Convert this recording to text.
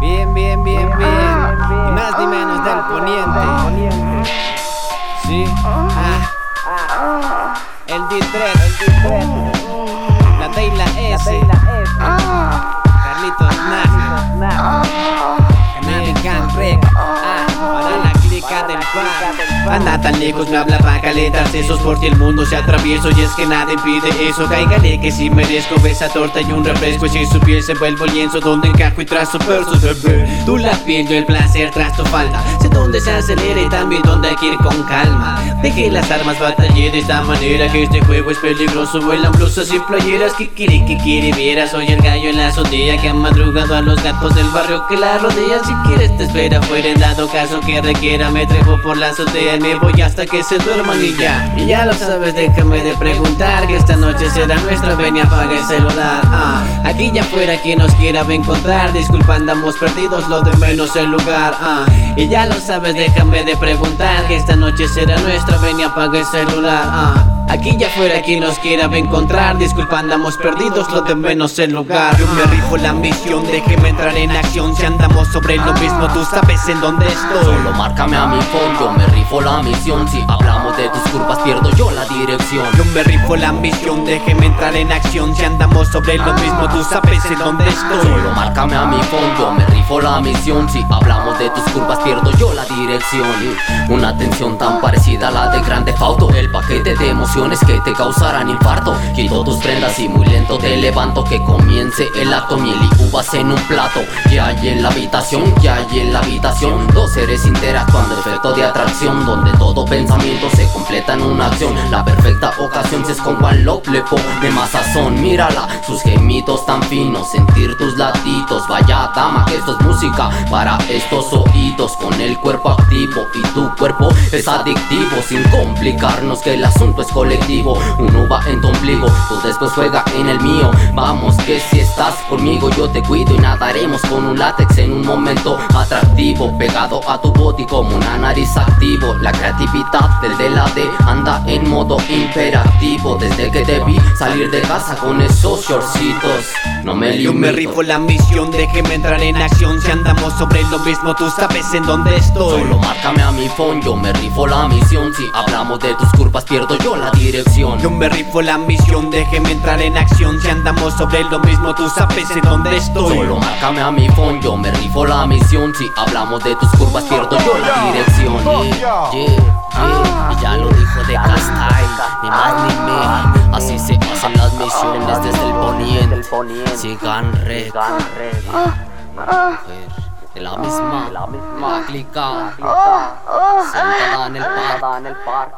Bien, bien, bien, bien. Ni más ni menos del poniente. Sí. Ah. El D3. El D3. Anda tan lejos, me habla para calentarse esos por ti el mundo se atravieso y es que nada impide eso. Cáigale que si merezco esa torta y un refresco y si su piel se vuelvo lienzo donde encajo y trazo versos ver. Tú la piel, yo el placer tras tu falda. Sé dónde se acelera y también dónde hay que ir con calma. Deje las armas, batallé de esta manera que este juego es peligroso. Vuelan blusas y playeras que quiere, que quiere viera. Soy el gallo en la azotea que ha madrugado a los gatos del barrio que la rodean. Si quieres te espera fuera en dado caso que requiera. Me trepo por la azotea me voy hasta que se duerman y ya. Y ya lo sabes, déjame de preguntar que esta noche será nuestra. Ven y apaga el celular. Ah, aquí ya fuera quien nos quiera encontrar. Disculpa, andamos perdidos, lo de menos el lugar. Ah, y ya lo sabes, déjame de preguntar que esta noche será nuestra. Ven y apaga el celular. Ah. Aquí ya fuera quien nos quiera encontrar. Disculpa andamos perdidos, lo de menos el lugar. Yo me rifo la ambición, déjeme entrar en acción. Si andamos sobre lo mismo, tú sabes en dónde estoy. Solo márcame a mi phone, yo me rifo la misión. Si hablamos de tus curvas pierdo yo la dirección. Yo me rifo la ambición, déjeme entrar en acción. Si andamos sobre lo mismo, tú sabes en dónde estoy. Solo márcame a mi phone, yo me rifo la misión. Si hablamos de tus curvas pierdo yo la dirección. Una tensión tan parecida a la de Grande Fauto El paquete de emociones que te causarán infarto. Quito tus prendas y muy lento te levanto. Que comience el acto, miel y uvas en un plato. Que hay en la habitación, que hay en la habitación. Dos seres interactuando, efecto de atracción. Donde todo pensamiento se completa en una acción. La perfecta ocasión si es con Juan Lop le pone más sazón. Mírala, sus gemitos tan finos, sentir tus latidos. Vaya dama, que esto música para estos oídos Con el cuerpo activo y tu cuerpo es adictivo Sin complicarnos que el asunto es colectivo. Uno va en tu ombligo, tú después juega en el mío. Vamos que si estás conmigo yo te cuido Y nadaremos con un látex en un momento atractivo Pegado a tu body como una nariz activo. La creatividad del de la D anda en modo imperativo. Desde que te vi salir de casa con esos shortcitos No me Yo me rifo la misión, déjeme entrar en acción. Si andamos sobre lo mismo tú sabes en dónde estoy. Solo márcame a mi phone, yo me rifo la misión. Si hablamos de tus curvas pierdo yo la dirección. Yo me rifo la misión, déjeme entrar en acción. Si andamos sobre lo mismo, tú sabes en dónde estoy. Solo márcame a mi phone, yo me rifo la misión. Si hablamos de tus curvas, pierdo yo la dirección. yeah, yeah, yeah. Poniente. Sigan red de la misma, la misma clica, sentada en el par.